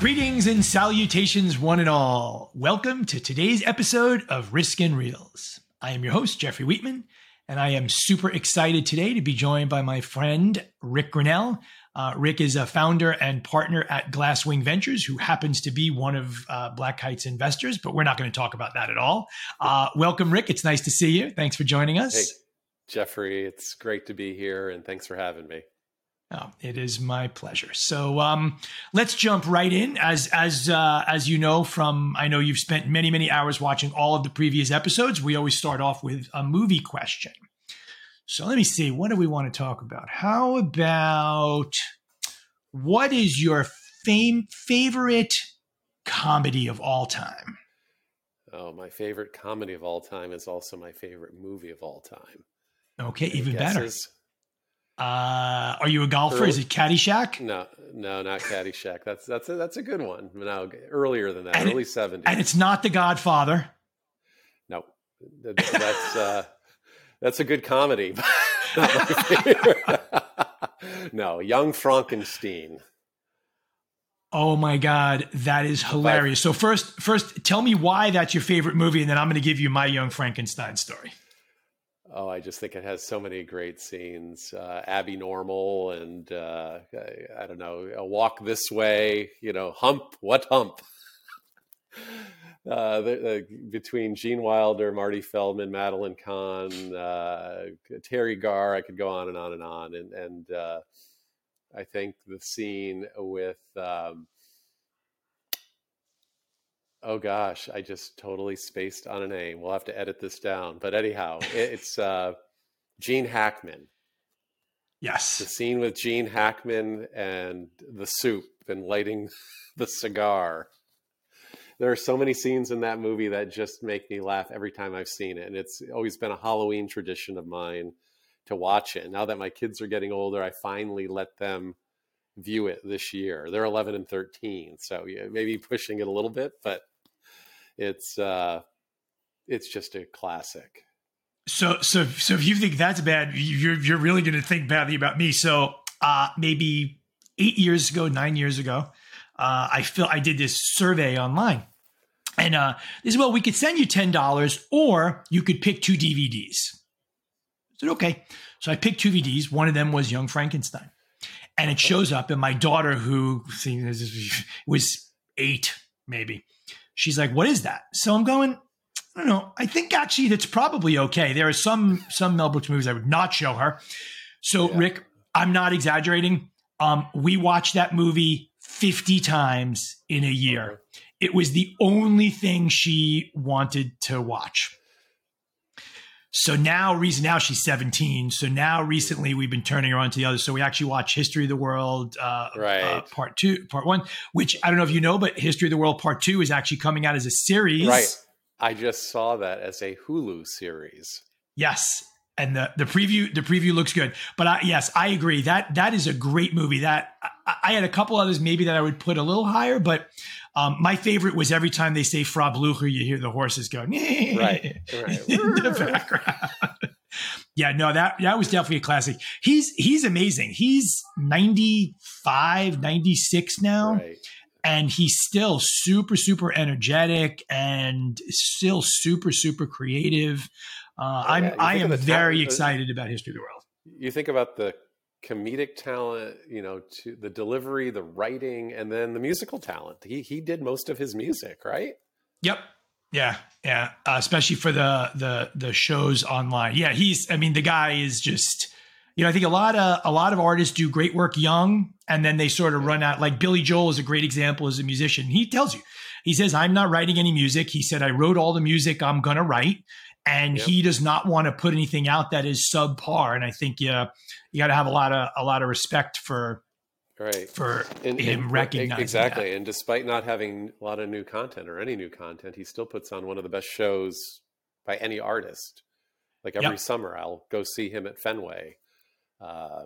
Greetings and salutations, one and all. Welcome to today's episode of Risk and Reels. I am your host, Jeffrey Wheatman, and I am super excited today to be joined by my friend, Rick Grinnell. Uh, Rick is a founder and partner at Glasswing Ventures, who happens to be one of uh, Black Kite's investors, but we're not going to talk about that at all. Uh, welcome, Rick. It's nice to see you. Thanks for joining us. Hey, Jeffrey, it's great to be here, and thanks for having me. Oh, it is my pleasure. So um, let's jump right in. As as uh, as you know from, I know you've spent many many hours watching all of the previous episodes. We always start off with a movie question. So let me see. What do we want to talk about? How about what is your fame favorite comedy of all time? Oh, my favorite comedy of all time is also my favorite movie of all time. Okay, even better. Uh, are you a golfer? Early, Is it Caddyshack? No, no, not Caddyshack. That's that's a, that's a good one. Now earlier than that, and early seventies, and it's not The Godfather. No, that's uh, that's a good comedy. no, Young Frankenstein. Oh my God, that is hilarious! So first, first, tell me why that's your favorite movie, and then I'm going to give you my Young Frankenstein story. Oh, I just think it has so many great scenes. Uh, Abby Normal and uh, I, I, don't know, a walk this way. You know, hump. What hump? uh, the, the, between Gene Wilder, Marty Feldman, Madeline Kahn, uh, Teri Garr, I could go on and on and on. And and uh, I think the scene with um, Oh gosh, I just totally spaced on a name. We'll have to edit this down. But anyhow, it's uh, Gene Hackman. Yes. The scene with Gene Hackman and the soup and lighting the cigar. There are so many scenes in that movie that just make me laugh every time I've seen it. And it's always been a Halloween tradition of mine to watch it. Now that my kids are getting older, I finally let them view it this year. They're 11 and 13, so yeah, maybe pushing it a little bit, but it's uh, it's just a classic. So so so if you think that's bad, you're you're really going to think badly about me. So uh, maybe eight years ago, nine years ago, uh, I feel I did this survey online, and uh, this is well, we could send you ten dollars, or you could pick two DVDs. I said okay, so I picked two DVDs. One of them was Young Frankenstein, and it shows up, and my daughter, who was eight, maybe she's like, "What is that?" So I'm going. I don't know. I think actually that's probably okay. There are some some Mel Brooks movies I would not show her. So yeah. Rick, I'm not exaggerating. Um, we watched that movie 50 times in a year. It was the only thing she wanted to watch. So now, reason now she's 17. So now, recently, we've been turning her on to the other. So we actually watch History of the World, uh, uh right? Uh, part two, part one, which I don't know if you know, but History of the World Part Two is actually coming out as a series. Right. I just saw that as a Hulu series. Yes, and the the preview the preview looks good. But I, yes, I agree that that is a great movie. That I, I, had a couple others maybe that I would put a little higher, but um, my favorite was every time they say Frau Blucher, you hear the horses go right, right. in the background. yeah, no, that that was definitely a classic. He's he's amazing. He's 95, 96 now. Right. And he's still super, super energetic and still super, super creative. Uh, oh, I'm I am very excited about History of the World. You think about the comedic talent, you know, to the delivery, the writing, and then the musical talent. He he did most of his music, right? Yep. Yeah, yeah. Uh, especially for the the the shows online. Yeah, he's. I mean, the guy is just. You know, I think a lot of a lot of artists do great work young, and then they sort of run out. Like Billy Joel is a great example as a musician. He tells you, he says, "I'm not writing any music." He said, "I wrote all the music I'm gonna write." And yep. he does not want to put anything out that is subpar. And I think you you got to have a lot of a lot of respect for right for and, him and, recognizing exactly. That. And despite not having a lot of new content or any new content, he still puts on one of the best shows by any artist. Like every yep. summer, I'll go see him at Fenway, uh,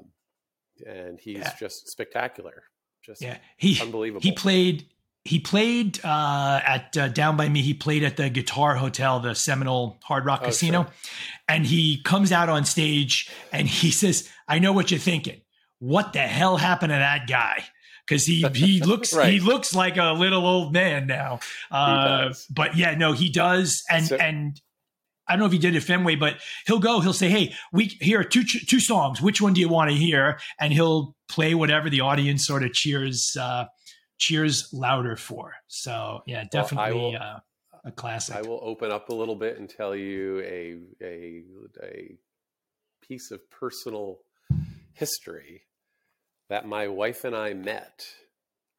and he's yeah. just spectacular. Just yeah, he unbelievable. He played he played uh, at uh, down by me. He played at the Guitar Hotel, the Seminole Hard Rock oh, Casino, sure. and he comes out on stage and he says, "I know what you're thinking. What the hell happened to that guy?" because he he looks Right. he looks like a little old man now. Uh, but yeah, no, he does, and So- and I don't know if he did it Fenway, but he'll go. He'll say, "Hey, we here are two two songs. Which one do you want to hear?" And he'll play whatever the audience sort of cheers uh, cheers louder for. So yeah, Well, definitely will- uh, a classic. I will open up a little bit and tell you a a a piece of personal history that my wife and I met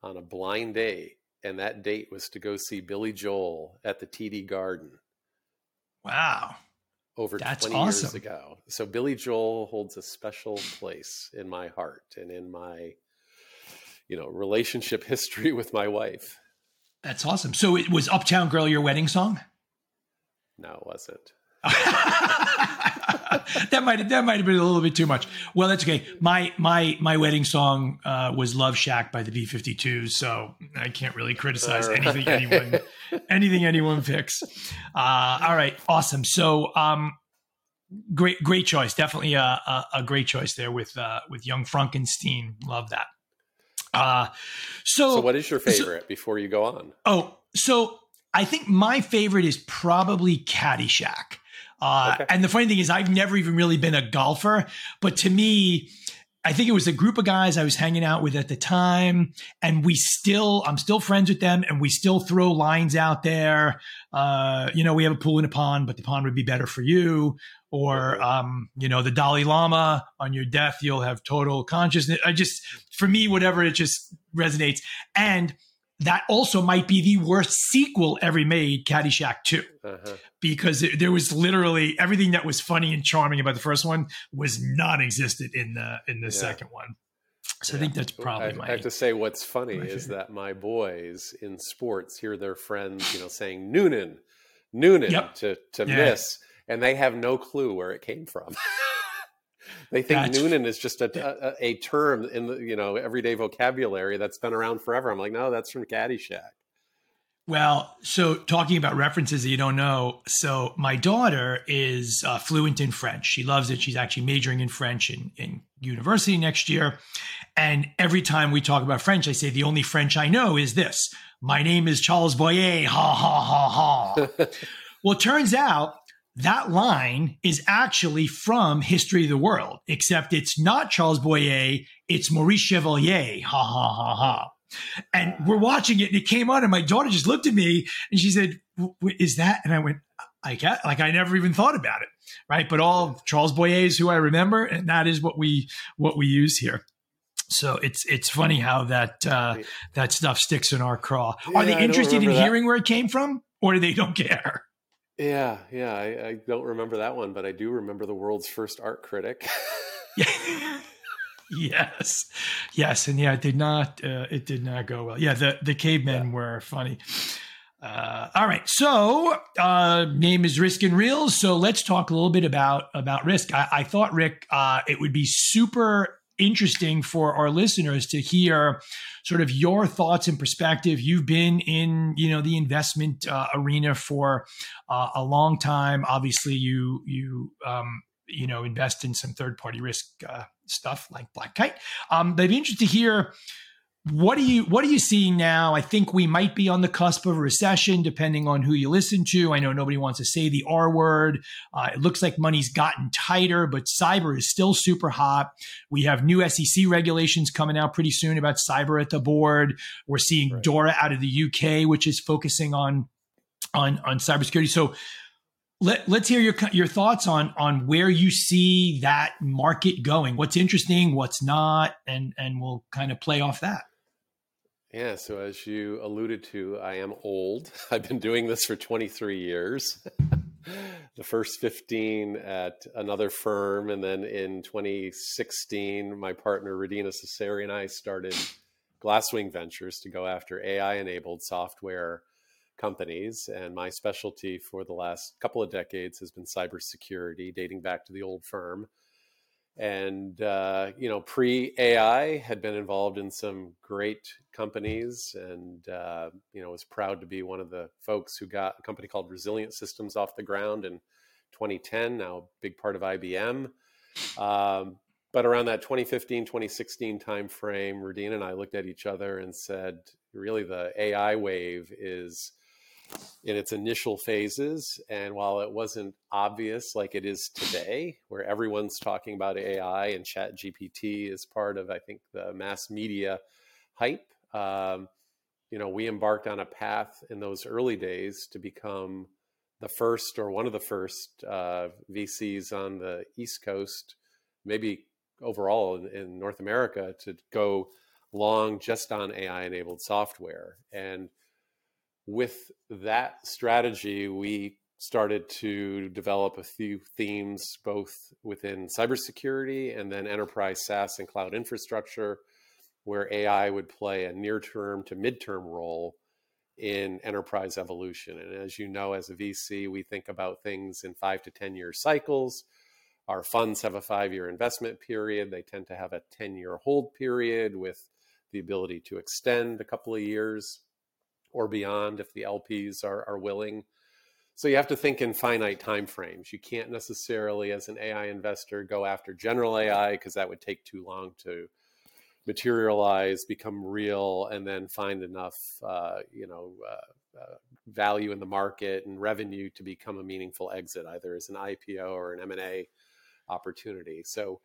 on a blind date, and that date was to go see Billy Joel at the TD Garden Wow. over That's 20 years ago. So Billy Joel holds a special place in my heart and in my you know relationship history with my wife. That's awesome. So it was Uptown Girl your wedding song? No, it wasn't. that might that might have been a little bit too much. Well, that's okay. My my my wedding song uh, was "Love Shack" by the B52s, so I can't really criticize right. anything anyone anything anyone picks. Uh, all right, awesome. So, um, great great choice. Definitely a, a, a great choice there with uh, with Young Frankenstein. Love that. Uh, so, So what is your so- favorite before you go on? Oh, so I think my favorite is probably Caddyshack. Uh, Okay. And the funny thing is, I've never even really been a golfer, but to me, I think it was a group of guys I was hanging out with at the time, and we still, I'm still friends with them, and we still throw lines out there. Uh, you know, we have a pool in a pond, but the pond would be better for you. Or, Mhm. um, you know, the Dalai Lama on your death, you'll have total consciousness. I just, for me, whatever, it just resonates. And that also might be the worst sequel ever made, Caddyshack 2 Uh-huh. because it, there was literally everything that was funny and charming about the first one was non-existent in the in the Yeah. second one. So I think that's probably I, my. I have to say, what's funny is that my boys in sports hear their friends, you know, saying Noonan, Noonan Yep. to to Yeah. miss, and they have no clue where it came from. they think That's- Noonan is just a, a, a term in the you know everyday vocabulary that's been around forever. I'm like, no, that's from Caddyshack. Well, so talking about references that you don't know, so my daughter is uh, fluent in French. She loves it. She's actually majoring in French in, in university next year. And every time we talk about French, I say the only French I know is this: "My name is Charles Boyer." Ha ha ha ha. Well, it turns out that line is actually from History of the World, except it's not Charles Boyer, it's Maurice Chevalier. Ha ha ha ha. And we're watching it, and it came on, and my daughter just looked at me and she said, "W- w- "Is that?" And I went, "I get like I never even thought about it, right?" But all Charles Boyer is who I remember, and that is what we what we use here. So it's it's funny how that uh, that stuff sticks in our craw. Are they interested in that. hearing where it came from, or do they don't care? Yeah, yeah, I, I don't remember that one, but I do remember the world's first art critic. yes, yes, and yeah, it did not. Uh, it did not go well. Yeah, the the cavemen were funny. Uh, all right, so uh, name is Risk and Reels. So let's talk a little bit about about Risk. I, I thought Rick, uh, it would be super interesting for our listeners to hear sort of your thoughts and perspective. You've been in you know the investment uh, arena for uh, a long time. Obviously, you you um, you know invest in some third party risk uh, stuff like Black Kite. Um, I'd be interested to hear what are you what are you seeing now? I think we might be on the cusp of a recession, depending on who you listen to. I know nobody wants to say the R word. Uh, it looks like money's gotten tighter, but cyber is still super hot. We have new SEC regulations coming out pretty soon about cyber at the board. We're seeing Right. DORA out of the UK, which is focusing on on on cybersecurity. So let, let's hear your your thoughts on on where you see that market going. What's interesting, what's not, and and we'll kind of play off that. Yeah, so as you alluded to, I am old. I've been doing this for 23 years. the first 15 at another firm. And then in 2016, my partner, Rudina Seseri, and I started Glasswing Ventures to go after AI enabled software companies. And my specialty for the last couple of decades has been cybersecurity, dating back to the old firm and uh, you know pre ai had been involved in some great companies and uh, you know was proud to be one of the folks who got a company called resilient systems off the ground in 2010 now a big part of ibm um, but around that 2015 2016 timeframe Rudina and i looked at each other and said really the ai wave is in its initial phases and while it wasn't obvious like it is today where everyone's talking about ai and chat gpt is part of i think the mass media hype um, you know we embarked on a path in those early days to become the first or one of the first uh, vcs on the east coast maybe overall in, in North America to go long just on AI enabled software. And with that strategy, we started to develop a few themes both within cybersecurity and then enterprise SaaS and cloud infrastructure, where AI would play a near term to midterm role in enterprise evolution. And as you know, as a VC, we think about things in five to 10 year cycles. Our funds have a five year investment period. They tend to have a 10 year hold period with the ability to extend a couple of years or beyond if the LPs are, are willing. So you have to think in finite time frames. You can't necessarily, as an AI investor, go after general AI because that would take too long to materialize, become real, and then find enough, uh, you know, uh, uh, value in the market and revenue to become a meaningful exit, either as an IPO or an M and A opportunity. So,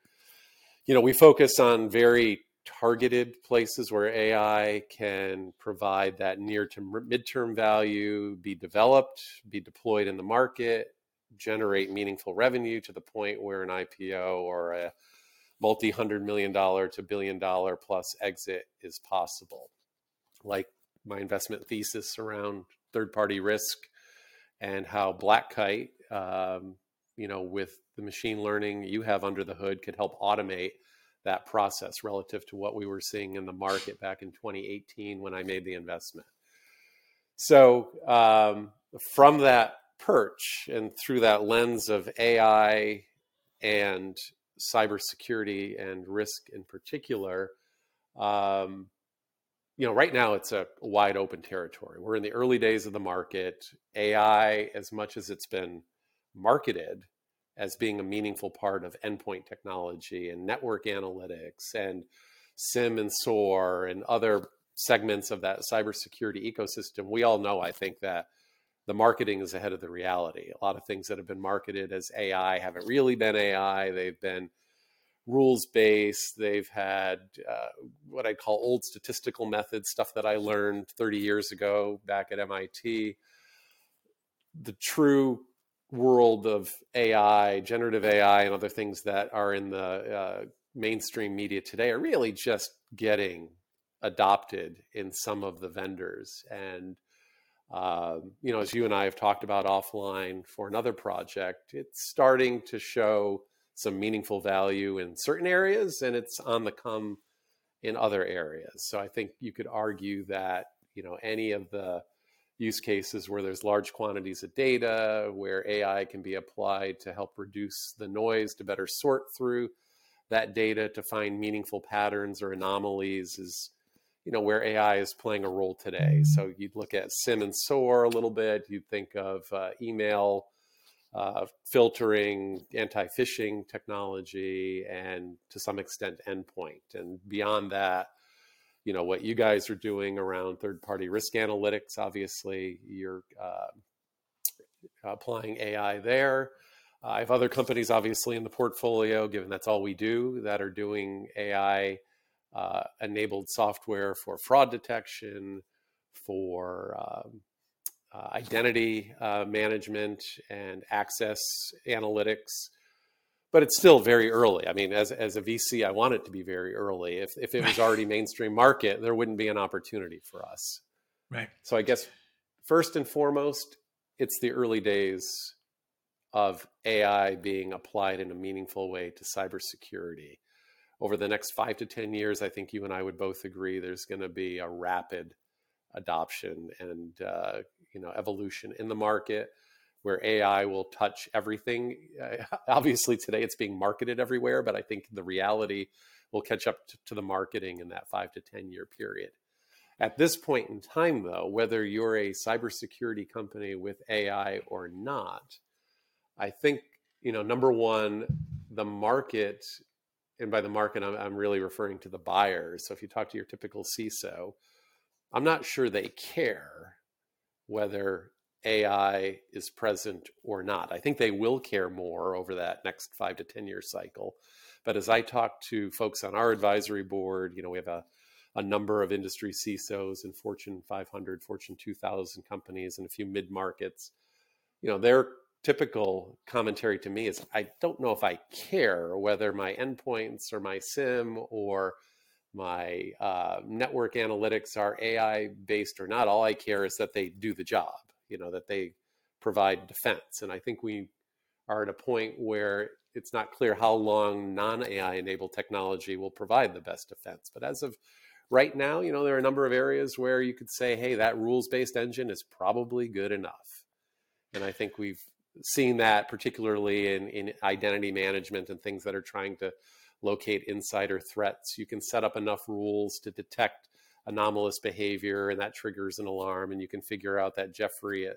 you know, we focus on very targeted places where AI can provide that near to midterm value, be developed, be deployed in the market, generate meaningful revenue to the point where an IPO or a multi hundred million dollar to billion dollar plus exit is possible. Like my investment thesis around third party risk and how Black Kite, um, you know, with the machine learning you have under the hood could help automate that process relative to what we were seeing in the market back in 2018 when I made the investment. So, um, from that perch and through that lens of AI and cybersecurity and risk in particular, um, you know, right now it's a wide open territory. We're in the early days of the market. AI, as much as it's been marketed, as being a meaningful part of endpoint technology and network analytics and SIEM and SOAR and other segments of that cybersecurity ecosystem, we all know, I think, that the marketing is ahead of the reality. A lot of things that have been marketed as AI haven't really been AI. They've been rules based. They've had uh, what I call old statistical methods, stuff that I learned 30 years ago back at MIT. The true world of AI, generative AI, and other things that are in the uh, mainstream media today are really just getting adopted in some of the vendors. And, uh, you know, as you and I have talked about offline for another project, it's starting to show some meaningful value in certain areas and it's on the come in other areas. So I think you could argue that, you know, any of the use cases where there's large quantities of data, where AI can be applied to help reduce the noise, to better sort through that data to find meaningful patterns or anomalies is you know where AI is playing a role today. So you'd look at SIEM and SOAR a little bit. You'd think of uh, email uh, filtering, anti-phishing technology, and to some extent endpoint. And beyond that, you know what you guys are doing around third party risk analytics obviously you're uh, applying ai there. Uh, i have other companies obviously in the portfolio given that's all we do that are doing ai uh, enabled software for fraud detection for um, uh, identity uh, management and access analytics but it's still very early. I mean, as as a VC, I want it to be very early. If if it was already mainstream market, there wouldn't be an opportunity for us. Right. So I guess first and foremost, it's the early days of AI being applied in a meaningful way to cybersecurity. Over the next five to ten years, I think you and I would both agree there's going to be a rapid adoption and uh, you know evolution in the market where AI will touch everything. Uh, obviously, today it's being marketed everywhere, but I think the reality will catch up to, to, the marketing in that five to 10 year period. At this point in time, though, whether you're a cybersecurity company with AI or not, I think, you know, number one, the market and by the market, I'm, I'm really referring to the buyers. So if you talk to your typical CISO, I'm not sure they care whether AI is present or not. I think they will care more over that next five to 10 year cycle. But as I talk to folks on our advisory board, you know, we have a, a number of industry CISOs and Fortune 500, Fortune 2000 companies, and a few mid markets. You know, their typical commentary to me is I don't know if I care whether my endpoints or my SIEM or my uh, network analytics are AI based or not. All I care is that they do the job, you know, that they provide defense. And I think we are at a point where it's not clear how long non AI enabled technology will provide the best defense. But as of right now, you know, there are a number of areas where you could say, hey, that rules based engine is probably good enough. And I think we've seen that particularly in, in identity management and things that are trying to locate insider threats. You can set up enough rules to detect anomalous behavior, and that triggers an alarm, and you can figure out that Jeffrey at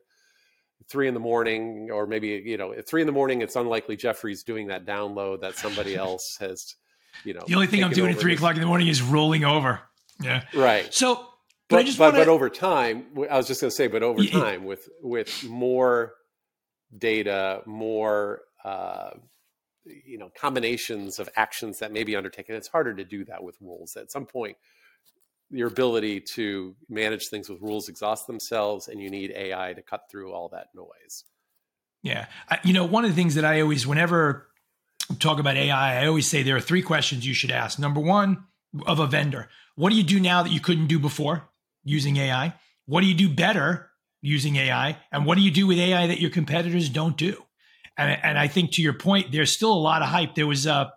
three in the morning, or maybe you know at three in the morning, it's unlikely Jeffrey's doing that download that somebody else has. You know, the only thing I'm doing at three o'clock in the morning is rolling over. Yeah, right. So, but, but I just but, wanna... but over time, I was just going to say, but over time, with with more data, more uh, you know combinations of actions that may be undertaken it's harder to do that with rules at some point your ability to manage things with rules exhaust themselves and you need ai to cut through all that noise. Yeah. I, you know one of the things that i always whenever talk about ai i always say there are three questions you should ask. Number one of a vendor what do you do now that you couldn't do before using ai what do you do better using ai and what do you do with ai that your competitors don't do? And, and I think to your point, there's still a lot of hype. There was a,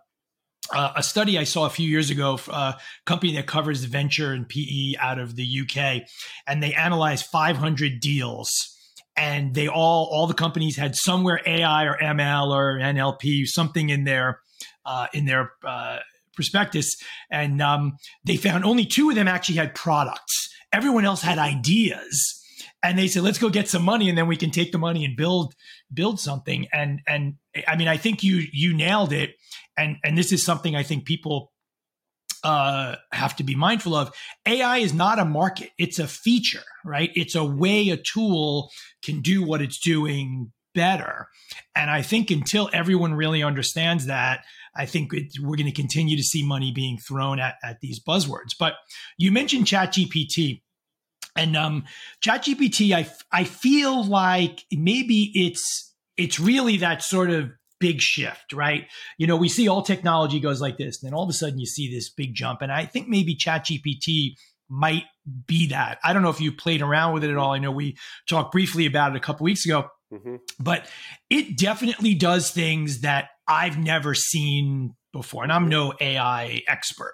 a study I saw a few years ago, a company that covers venture and PE out of the UK, and they analyzed 500 deals. And they all, all the companies had somewhere AI or ML or NLP, something in their, uh, in their uh, prospectus, and um, they found only two of them actually had products. Everyone else had ideas and they said let's go get some money and then we can take the money and build build something. And and i mean i think you you nailed it. And and this is something i think people uh, have to be mindful of. Ai is not a market. It's a feature right? It's a way a tool can do what it's doing better. And i think until everyone really understands that I think it, we're going to continue to see money being thrown at, at these buzzwords. But you mentioned ChatGPT. And um, ChatGPT, I I feel like maybe it's it's really that sort of big shift, right? You know, we see all technology goes like this, and then all of a sudden you see this big jump. And I think maybe ChatGPT might be that. I don't know if you played around with it at all. I know we talked briefly about it a couple weeks ago, mm-hmm. but it definitely does things that I've never seen before. And I'm no AI expert.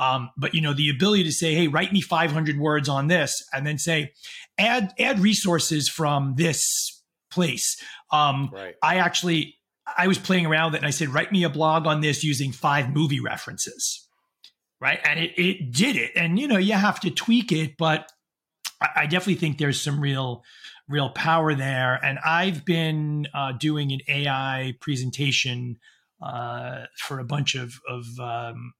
Um, but you know, the ability to say, "Hey, write me 500 words on this," and then say, "Add add resources from this place." Um, right. I actually I was playing around with it, and I said, "Write me a blog on this using five movie references." Right, and it it did it, and you know, you have to tweak it, but I, I definitely think there's some real real power there. And I've been uh, doing an AI presentation uh, for a bunch of of um,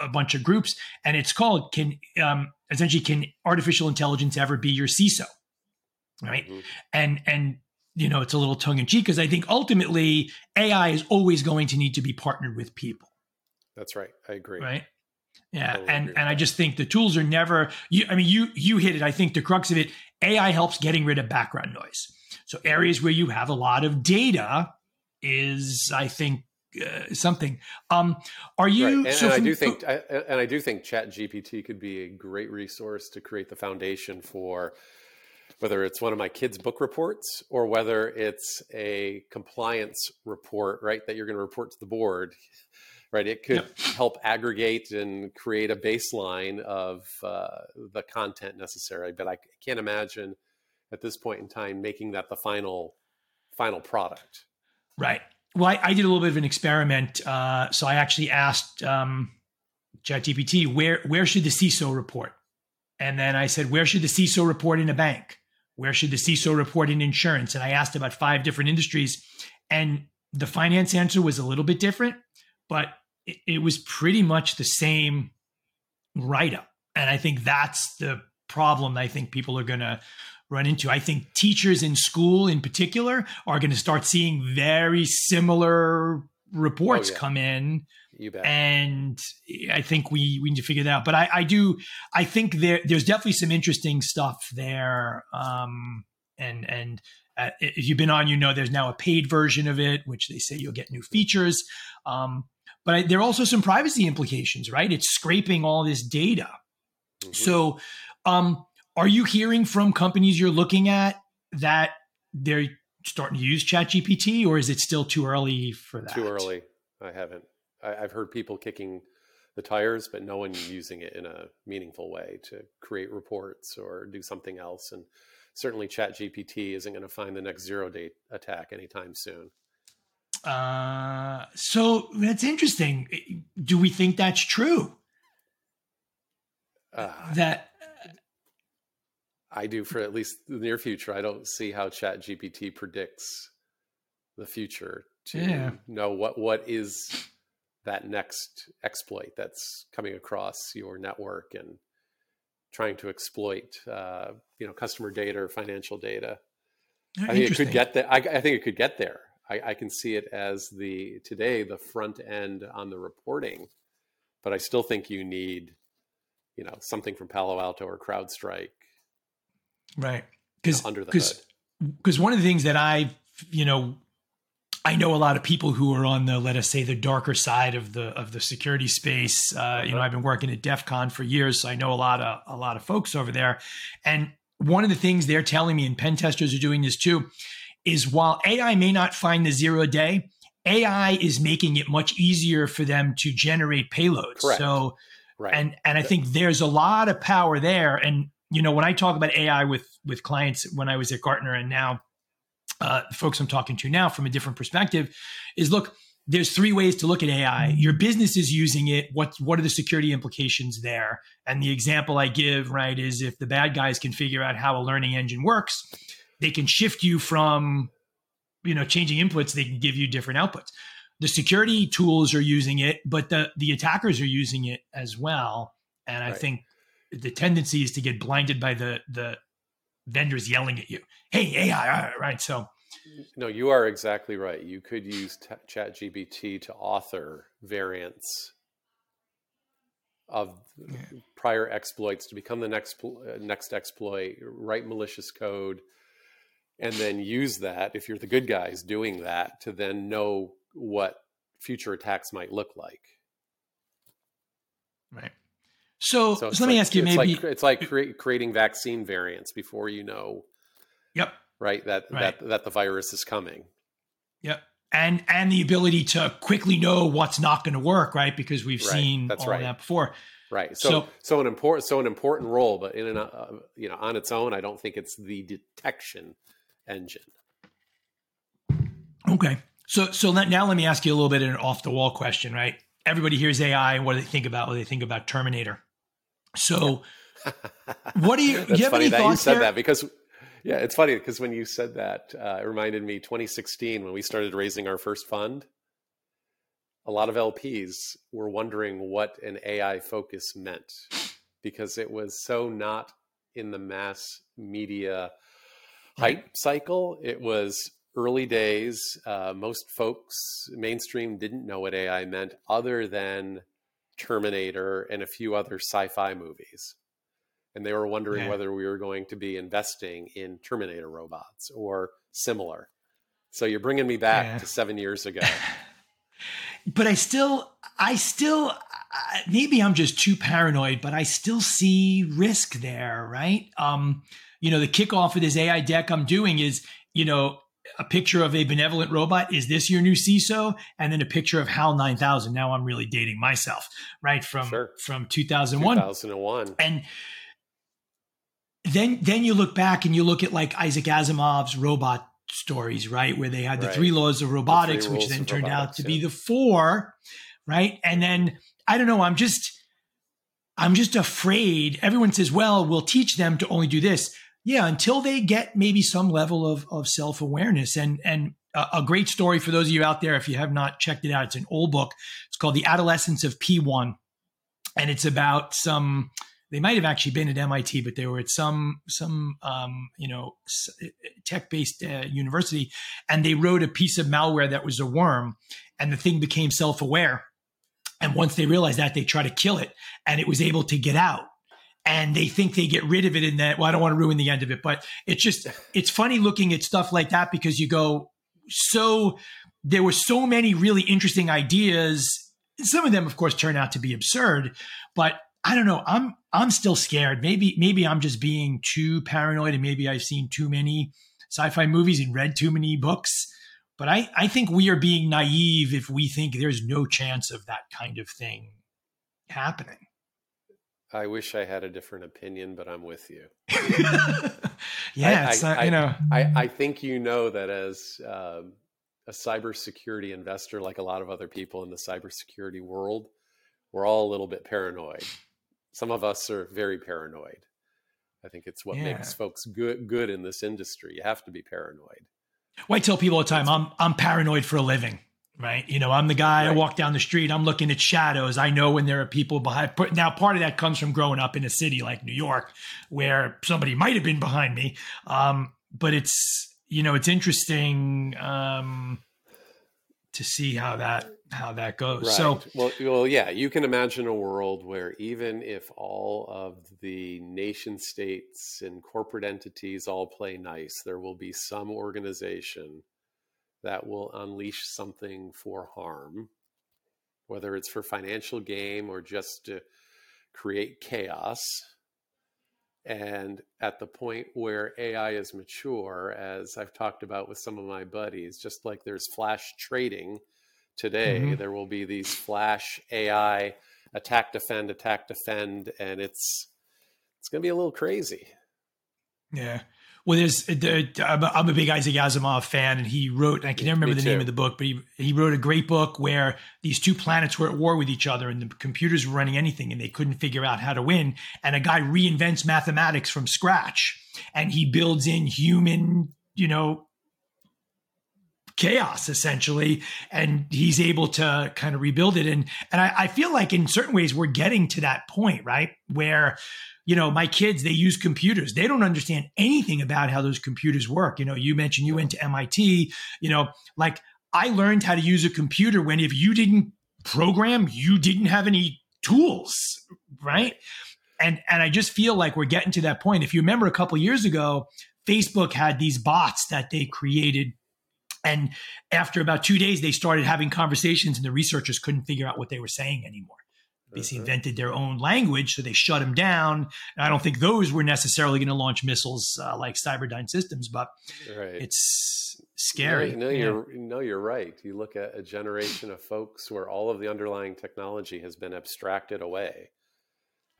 a bunch of groups, and it's called "Can um, essentially Can artificial intelligence ever be your CISO?" Right, mm-hmm. and and you know it's a little tongue in cheek because I think ultimately AI is always going to need to be partnered with people. That's right. I agree. Right. Yeah, totally and and I just think the tools are never. You, I mean, you you hit it. I think the crux of it, AI helps getting rid of background noise. So areas where you have a lot of data is, I think, uh, something. Um, are you? Right. And, so and from, I do think, I, and I do think Chat GPT could be a great resource to create the foundation for whether it's one of my kids' book reports or whether it's a compliance report, right? That you're going to report to the board, right? It could yep. help aggregate and create a baseline of uh, the content necessary. But I can't imagine at this point in time making that the final final product. Right well, I, I, did a little bit of an experiment. Uh, so I actually asked um, ChatGPT where where should the CISO report, and then I said where should the CISO report in a bank, where should the CISO report in insurance, and I asked about five different industries, and the finance answer was a little bit different, but it, it was pretty much the same write up. And I think that's the problem I think people are going to run into. I think teachers in school in particular are going to start seeing very similar reports oh, yeah. come in. And I think we we need to figure that out. But I, I do I think there there's definitely some interesting stuff there. Um, and and uh, if you've been on, you know there's now a paid version of it, which they say you'll get new features. Um, but I, there are also some privacy implications, right? It's scraping all this data. Mm-hmm. So, um, are you hearing from companies you're looking at that they're starting to use ChatGPT, or is it still too early for that? Too early. I haven't. I, have heard people kicking the tires, but no one using it in a meaningful way to create reports or do something else. And certainly, ChatGPT isn't going to find the next zero day attack anytime soon. Uh, so that's interesting. Do we think that's true? Uh, that I do for at least the near future. I don't see how Chat GPT predicts the future to yeah. know what what is that next exploit that's coming across your network and trying to exploit uh, you know customer data or financial data. I think it could get there. I, I, think it could get there. I, I can see it as the today the front end on the reporting, but I still think you need you know something from Palo Alto or CrowdStrike Right. Because under the cause, Because one of the things that I, you know, I know a lot of people who are on the, let us say, the darker side of the of the security space. Uh, you know, uh-huh. I've been working at DEF CON for years, so I know a lot of a lot of folks over there. And one of the things they're telling me, and pen testers are doing this too, is while AI may not find the zero day, AI is making it much easier for them to generate payloads. Correct. So, right. and and I think there's a lot of power there. And you know, when I talk about AI with with clients when I was at Gartner and now uh, the folks I'm talking to now from a different perspective is look, there's three ways to look at AI. Your business is using it. What what are the security implications there? And the example I give, right, is if the bad guys can figure out how a learning engine works, they can shift you from, you know, changing inputs. They can give you different outputs. The security tools are using it, but the the attackers are using it as well. And I right. think the tendency is to get blinded by the the vendors yelling at you, "Hey, AI!" Right? So, no, you are exactly right. You could use t- Chat GPT to author variants of yeah. prior exploits to become the next uh, next exploit, write malicious code, and then use that if you're the good guys doing that to then know what future attacks might look like. Right. So, so, so let like, me ask you, it's maybe like, it's like cre- creating vaccine variants before you know. Yep. Right. That right. that that the virus is coming. Yep. And and the ability to quickly know what's not going to work, right? Because we've right. seen That's all right. that before. Right. So, so, so an important so an important role, but in an uh, you know on its own, I don't think it's the detection engine. Okay. So so let, now let me ask you a little bit of an off the wall question, right? Everybody hears AI and what do they think about? What do they think about Terminator? So, what do you? do you have any thoughts you said there? that because yeah, it's funny because when you said that, uh, it reminded me 2016 when we started raising our first fund. A lot of LPs were wondering what an AI focus meant because it was so not in the mass media hype cycle. It was early days. Uh, most folks, mainstream, didn't know what AI meant other than Terminator, and a few other sci fi movies. And they were wondering yeah. whether we were going to be investing in Terminator robots or similar. So you're bringing me back yeah. to seven years ago. but I still, I still, maybe I'm just too paranoid, but I still see risk there, right? Um, you know, the kickoff of this AI deck I'm doing is, you know, a picture of a benevolent robot. Is this your new CISO? And then a picture of HAL 9000. Now I'm really dating myself, right? From sure. from 2001. 2001. And then then you look back and you look at like Isaac Asimov's robot stories, right? Where they had the right. three laws of robotics, which then turned robotics, out to yeah. be the four, right? And then I don't know, I'm just I'm just afraid. Everyone says, well, we'll teach them to only do this yeah, until they get maybe some level of, of self awareness. And and a, great story for those of you out there. If you have not checked it out, it's an old book. It's called The Adolescence of P1. And it's about some, they might have actually been at MIT, but they were at some, some, um, you know, tech based uh, university. And they wrote a piece of malware that was a worm and the thing became self aware. And once they realized that, they try to kill it and it was able to get out and they think they get rid of it in that well i don't want to ruin the end of it but it's just it's funny looking at stuff like that because you go so there were so many really interesting ideas. Some of them of course turn out to be absurd but i don't know i'm i'm still scared. Maybe maybe i'm just being too paranoid and maybe i've seen too many sci-fi movies and read too many books but i i think we are being naive if we think there's no chance of that kind of thing happening I wish I had a different opinion, but I'm with you. yeah, I, I, you know, I, I think you know that as um, a cybersecurity investor, like a lot of other people in the cybersecurity world, we're all a little bit paranoid. Some of us are very paranoid. I think it's what yeah. makes folks good good in this industry. You have to be paranoid. Well, I tell people all the time, I'm I'm paranoid for a living right? You know, I'm the guy. Right. I walk down the street. I'm looking at shadows. I know when there are people behind. Now, part of that comes from growing up in a city like New York, where somebody might have been behind me. Um, but it's you know, it's interesting um, to see how that how that goes. Right. So, well, well, yeah, you can imagine a world where even if all of the nation states and corporate entities all play nice, there will be some organization that will unleash something for harm, whether it's for financial gain or just to create chaos. And at the point where AI is mature, as I've talked about with some of my buddies, just like there's flash trading today, mm-hmm. there will be these flash AI attack, defend, attack, defend, and it's it's going to be a little crazy. Yeah. Well, there's the, I'm a big Isaac Asimov fan, and he wrote. I can never remember the name of the book, but he he wrote a great book where these two planets were at war with each other, and the computers were running anything, and they couldn't figure out how to win. And a guy reinvents mathematics from scratch, and he builds in human, you know, chaos essentially and he's able to kind of rebuild it and and I, I, feel like in certain ways we're getting to that point right where you know, my kids, they use computers. They don't understand anything about how those computers work. You know, you mentioned you went to MIT, you know, like I learned how to use a computer when if you didn't program, you didn't have any tools, right? And and I just feel like we're getting to that point. If you remember a couple years ago, Facebook had these bots that they created and after about 2 days they started having conversations and the researchers couldn't figure out what they were saying anymore basically uh-huh. invented their own language, so they shut them down. And I don't think those were necessarily going to launch missiles uh, like Cyberdyne Systems, but right. it's scary. No, no you're no, you're right. You look at a generation of folks where all of the underlying technology has been abstracted away.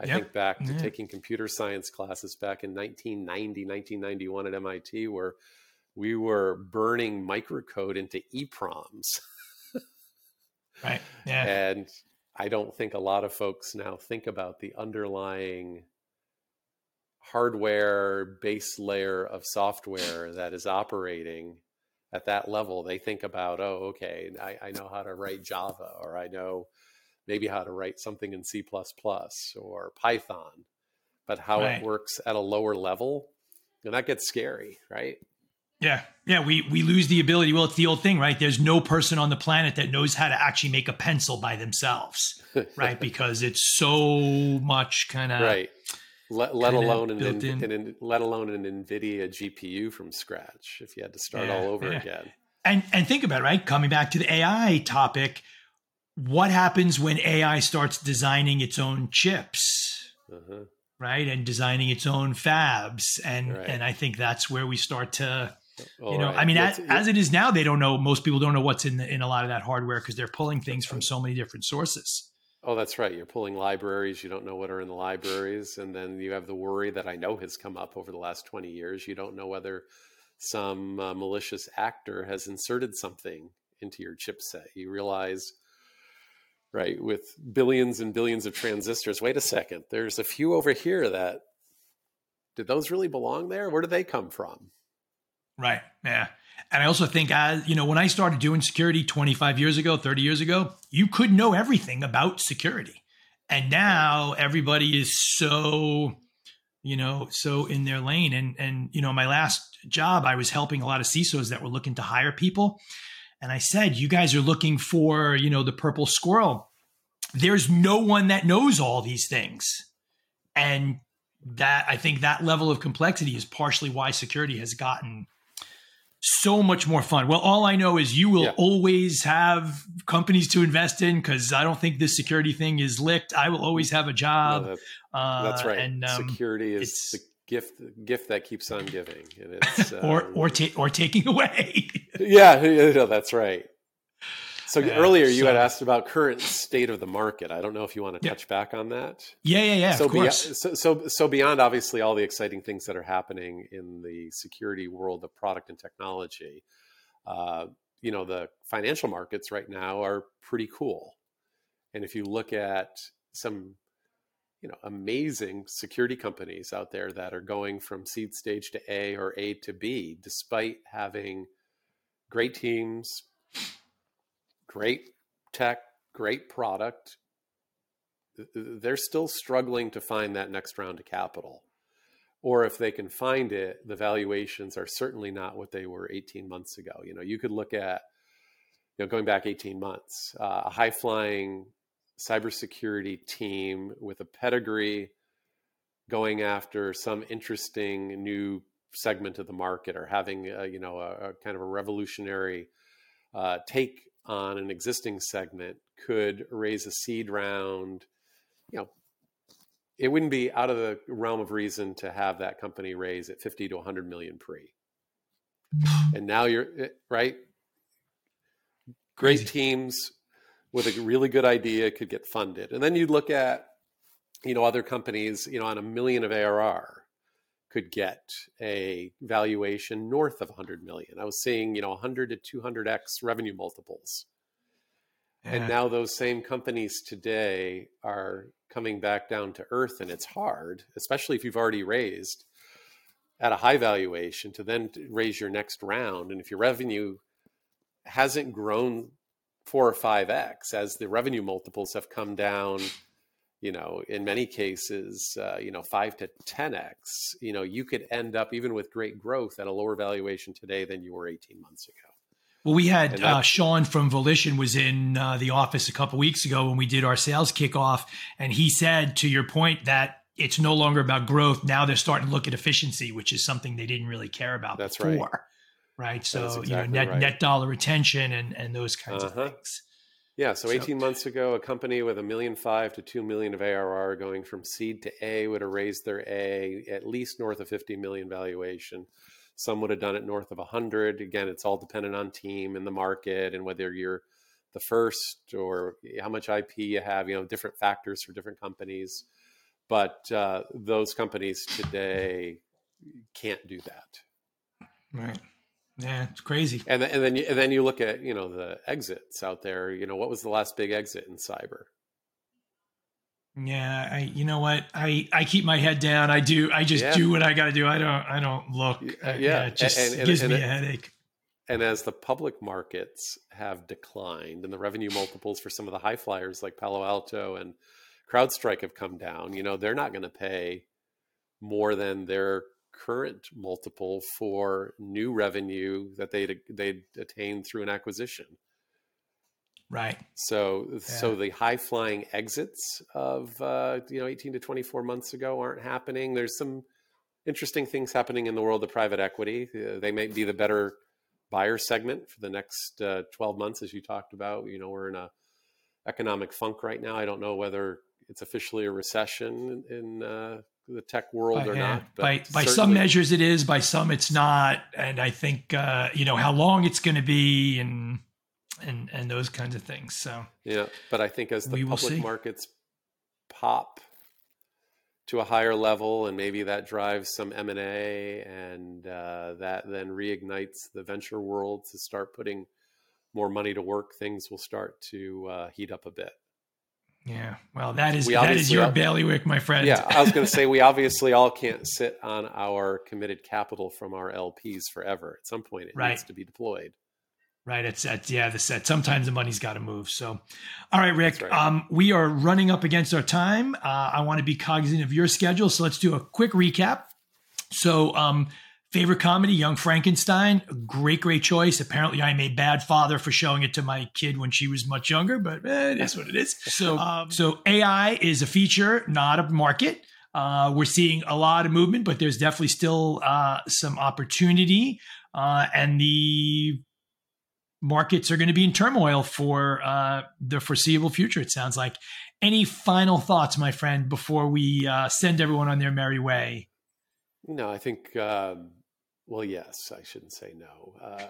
I yep. think back to yeah. taking computer science classes back in 1990, 1991 at MIT, where we were burning microcode into EPROMs. right. Yeah. And I don't think a lot of folks now think about the underlying hardware base layer of software that is operating at that level. They think about, oh, okay, I, I know how to write Java, or I know maybe how to write something in C or Python, but how right. it works at a lower level, and that gets scary, right? Yeah. Yeah. We, we lose the ability. Well, it's the old thing, right? There's no person on the planet that knows how to actually make a pencil by themselves, right? because it's so much kind of. Right. Let, let alone an, in, an, let alone an NVIDIA GPU from scratch if you had to start yeah, all over yeah. again. And, and think about it, right? Coming back to the AI topic, what happens when AI starts designing its own chips? Uh-huh right and designing its own fabs and right. and i think that's where we start to all you know, right. I mean, as, as, it is now, they don't know. Most people don't know what's in the, in a lot of that hardware because they're pulling things from so many different sources. Oh, that's right. You're pulling libraries. You don't know what are in the libraries, and then you have the worry that I know has come up over the last 20 years. You don't know whether some uh, malicious actor has inserted something into your chipset. You realize, right, with billions and billions of transistors. Wait a second. There's a few over here that did those really belong there? Where did they come from? Right. Yeah. And I also think, as you know, when I started doing security 25 years ago, 30 years ago, you could know everything about security. And now everybody is so, you know, so in their lane. And and you know, my last job, I was helping a lot of CISOs that were looking to hire people. And I said, you guys are looking for, you know, the purple squirrel. There's no one that knows all these things. And that I think that level of complexity is partially why security has gotten so much more fun. Well, all I know is you will yeah. always have companies to invest in because I don't think this security thing is licked. I will always have a job. No, that, uh, that's right. And um, security is the gift gift that keeps on giving, and it's or uh, or ta- or taking away. yeah, yeah, that's right. So yeah, earlier you so, had asked about current state of the market. I don't know if you want to touch yeah. back on that. Yeah, yeah, yeah. So, be- so, so, so beyond obviously all the exciting things that are happening in the security world of product and technology, uh, you know, the financial markets right now are pretty cool. And if you look at some, you know, amazing security companies out there that are going from seed stage to A or A to B, despite having great teams, great tech, great product. They're still struggling to find that next round of capital. Or if they can find it, the valuations are certainly not what they were 18 months ago. You know, you could look at, you know, going back 18 months, uh, a high flying cybersecurity team with a pedigree going after some interesting new segment of the market or having a, you know a, a kind of a revolutionary uh, take on an existing segment could raise a seed round, you know, it wouldn't be out of the realm of reason to have that company raise at 50 to 100 million pre. And now you're eh, right. Great Crazy. teams with a really good idea could get funded. And then you'd look at, you know, other companies, you know, on a million of ARR could get a valuation north of 100 million. I was seeing, you know, 100 to 200x revenue multiples. Yeah. And now those same companies today are coming back down to earth and it's hard, especially if you've already raised at a high valuation to then raise your next round and if your revenue hasn't grown 4 or 5x as the revenue multiples have come down you know, in many cases, uh, you know, five to 10x, you know, you could end up even with great growth at a lower valuation today than you were 18 months ago. Well, we had that, uh, Sean from Volition was in uh, the office a couple weeks ago when we did our sales kickoff, and he said, to your point, that it's no longer about growth. Now they're starting to look at efficiency, which is something they didn't really care about That's before. Right. right? So exactly you know, net right. net dollar retention and and those kinds uh-huh. of things. Yeah, so 18 so, months ago, a company with a million five to two million of ARR going from seed to A would have raised their A at least north of 50 million valuation. Some would have done it north of 100. Again, it's all dependent on team and the market and whether you're the first or how much IP you have, you know, different factors for different companies. But uh, those companies today can't do that. Right. Yeah, it's crazy. And then, and then you, and then you look at you know the exits out there. You know what was the last big exit in cyber? Yeah, I you know what I I keep my head down. I do I just yeah. do what I got to do. I don't I don't look. Uh, yeah, yeah it just and, and, gives me a headache. And as the public markets have declined, and the revenue multiples for some of the high flyers like Palo Alto and CrowdStrike have come down, you know they're not going to pay more than their current multiple for new revenue that they'd they'd attained through an acquisition. Right. So yeah. so the high flying exits of uh, you know 18 to 24 months ago aren't happening. There's some interesting things happening in the world of private equity. Uh, they may be the better buyer segment for the next uh, 12 months, as you talked about. You know, we're in a economic funk right now. I don't know whether it's officially a recession in, in uh, the tech world or not. by by some measures, it is. By some, it's not. And I think uh, you know how long it's going to be, and and and those kinds of things. So yeah, but I think as the public markets pop to a higher level, and maybe that drives some M and A, and uh, that then reignites the venture world to start putting more money to work. Things will start to uh, heat up a bit. Yeah, well, that is that is your bailiwick, my friend. Yeah, I was going to say we obviously all can't sit on our committed capital from our LPs forever. At some point, it right. needs to be deployed. Right. It's at yeah, the set. Sometimes the money's got to move. So, all right, Rick. Right. Um, we are running up against our time. Uh, I want to be cognizant of your schedule, so let's do a quick recap. So, um, favorite comedy, Young Frankenstein, great, great choice. Apparently, I'm a bad father for showing it to my kid when she was much younger, but eh, it is what it is. So, um, so AI is a feature, not a market. Uh, we're seeing a lot of movement, but there's definitely still uh, some opportunity. Uh, and the markets are going to be in turmoil for uh, the foreseeable future. It sounds like. Any final thoughts, my friend, before we uh, send everyone on their merry way? No, I think. Um, well, yes, I shouldn't say no. Uh,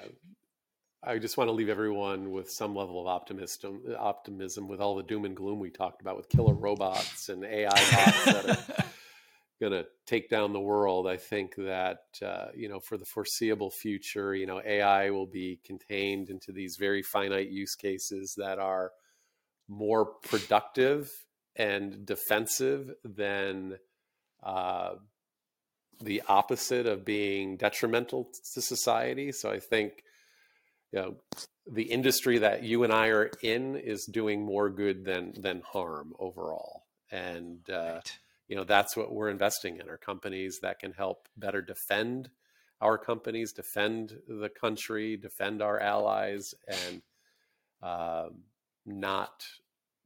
I just want to leave everyone with some level of optimism. Optimism with all the doom and gloom we talked about with killer robots and AI bots that are going to take down the world. I think that uh, you know for the foreseeable future, you know AI will be contained into these very finite use cases that are more productive and defensive than uh, the opposite of being detrimental to society. So I think you know the industry that you and I are in is doing more good than than harm overall, and. Uh, right you know that's what we're investing in are companies that can help better defend our companies defend the country defend our allies and uh, not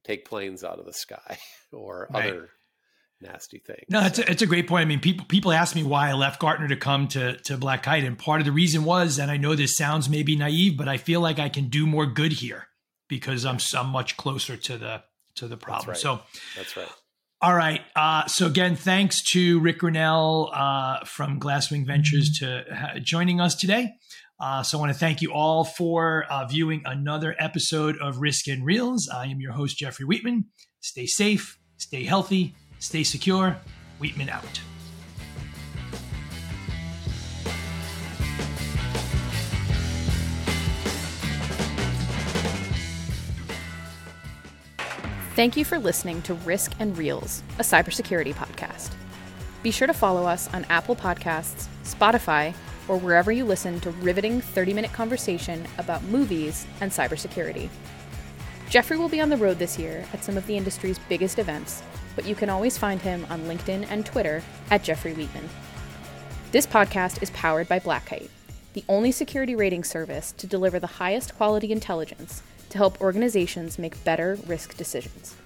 take planes out of the sky or right. other nasty things. No, it's a, it's a great point. I mean, people people ask me why I left Gartner to come to to Black Kite, and part of the reason was, and I know this sounds maybe naive, but I feel like I can do more good here because I'm I'm much closer to the to the problem. That's right. So that's right. All right. Uh, so again, thanks to Rick Grinnell uh, from Glasswing Ventures to uh, joining us today. Uh, so I want to thank you all for uh, viewing another episode of Risk and Reels. I am your host, Jeffrey Wheatman. Stay safe, stay healthy, stay secure. Wheatman out. Thank you for listening to Risk and Reels, a cybersecurity podcast. Be sure to follow us on Apple Podcasts, Spotify, or wherever you listen to riveting 30 minute conversation about movies and cybersecurity. Jeffrey will be on the road this year at some of the industry's biggest events, but you can always find him on LinkedIn and Twitter at Jeffrey Wheatman. This podcast is powered by Black Kite, the only security rating service to deliver the highest quality intelligence to help organizations make better risk decisions.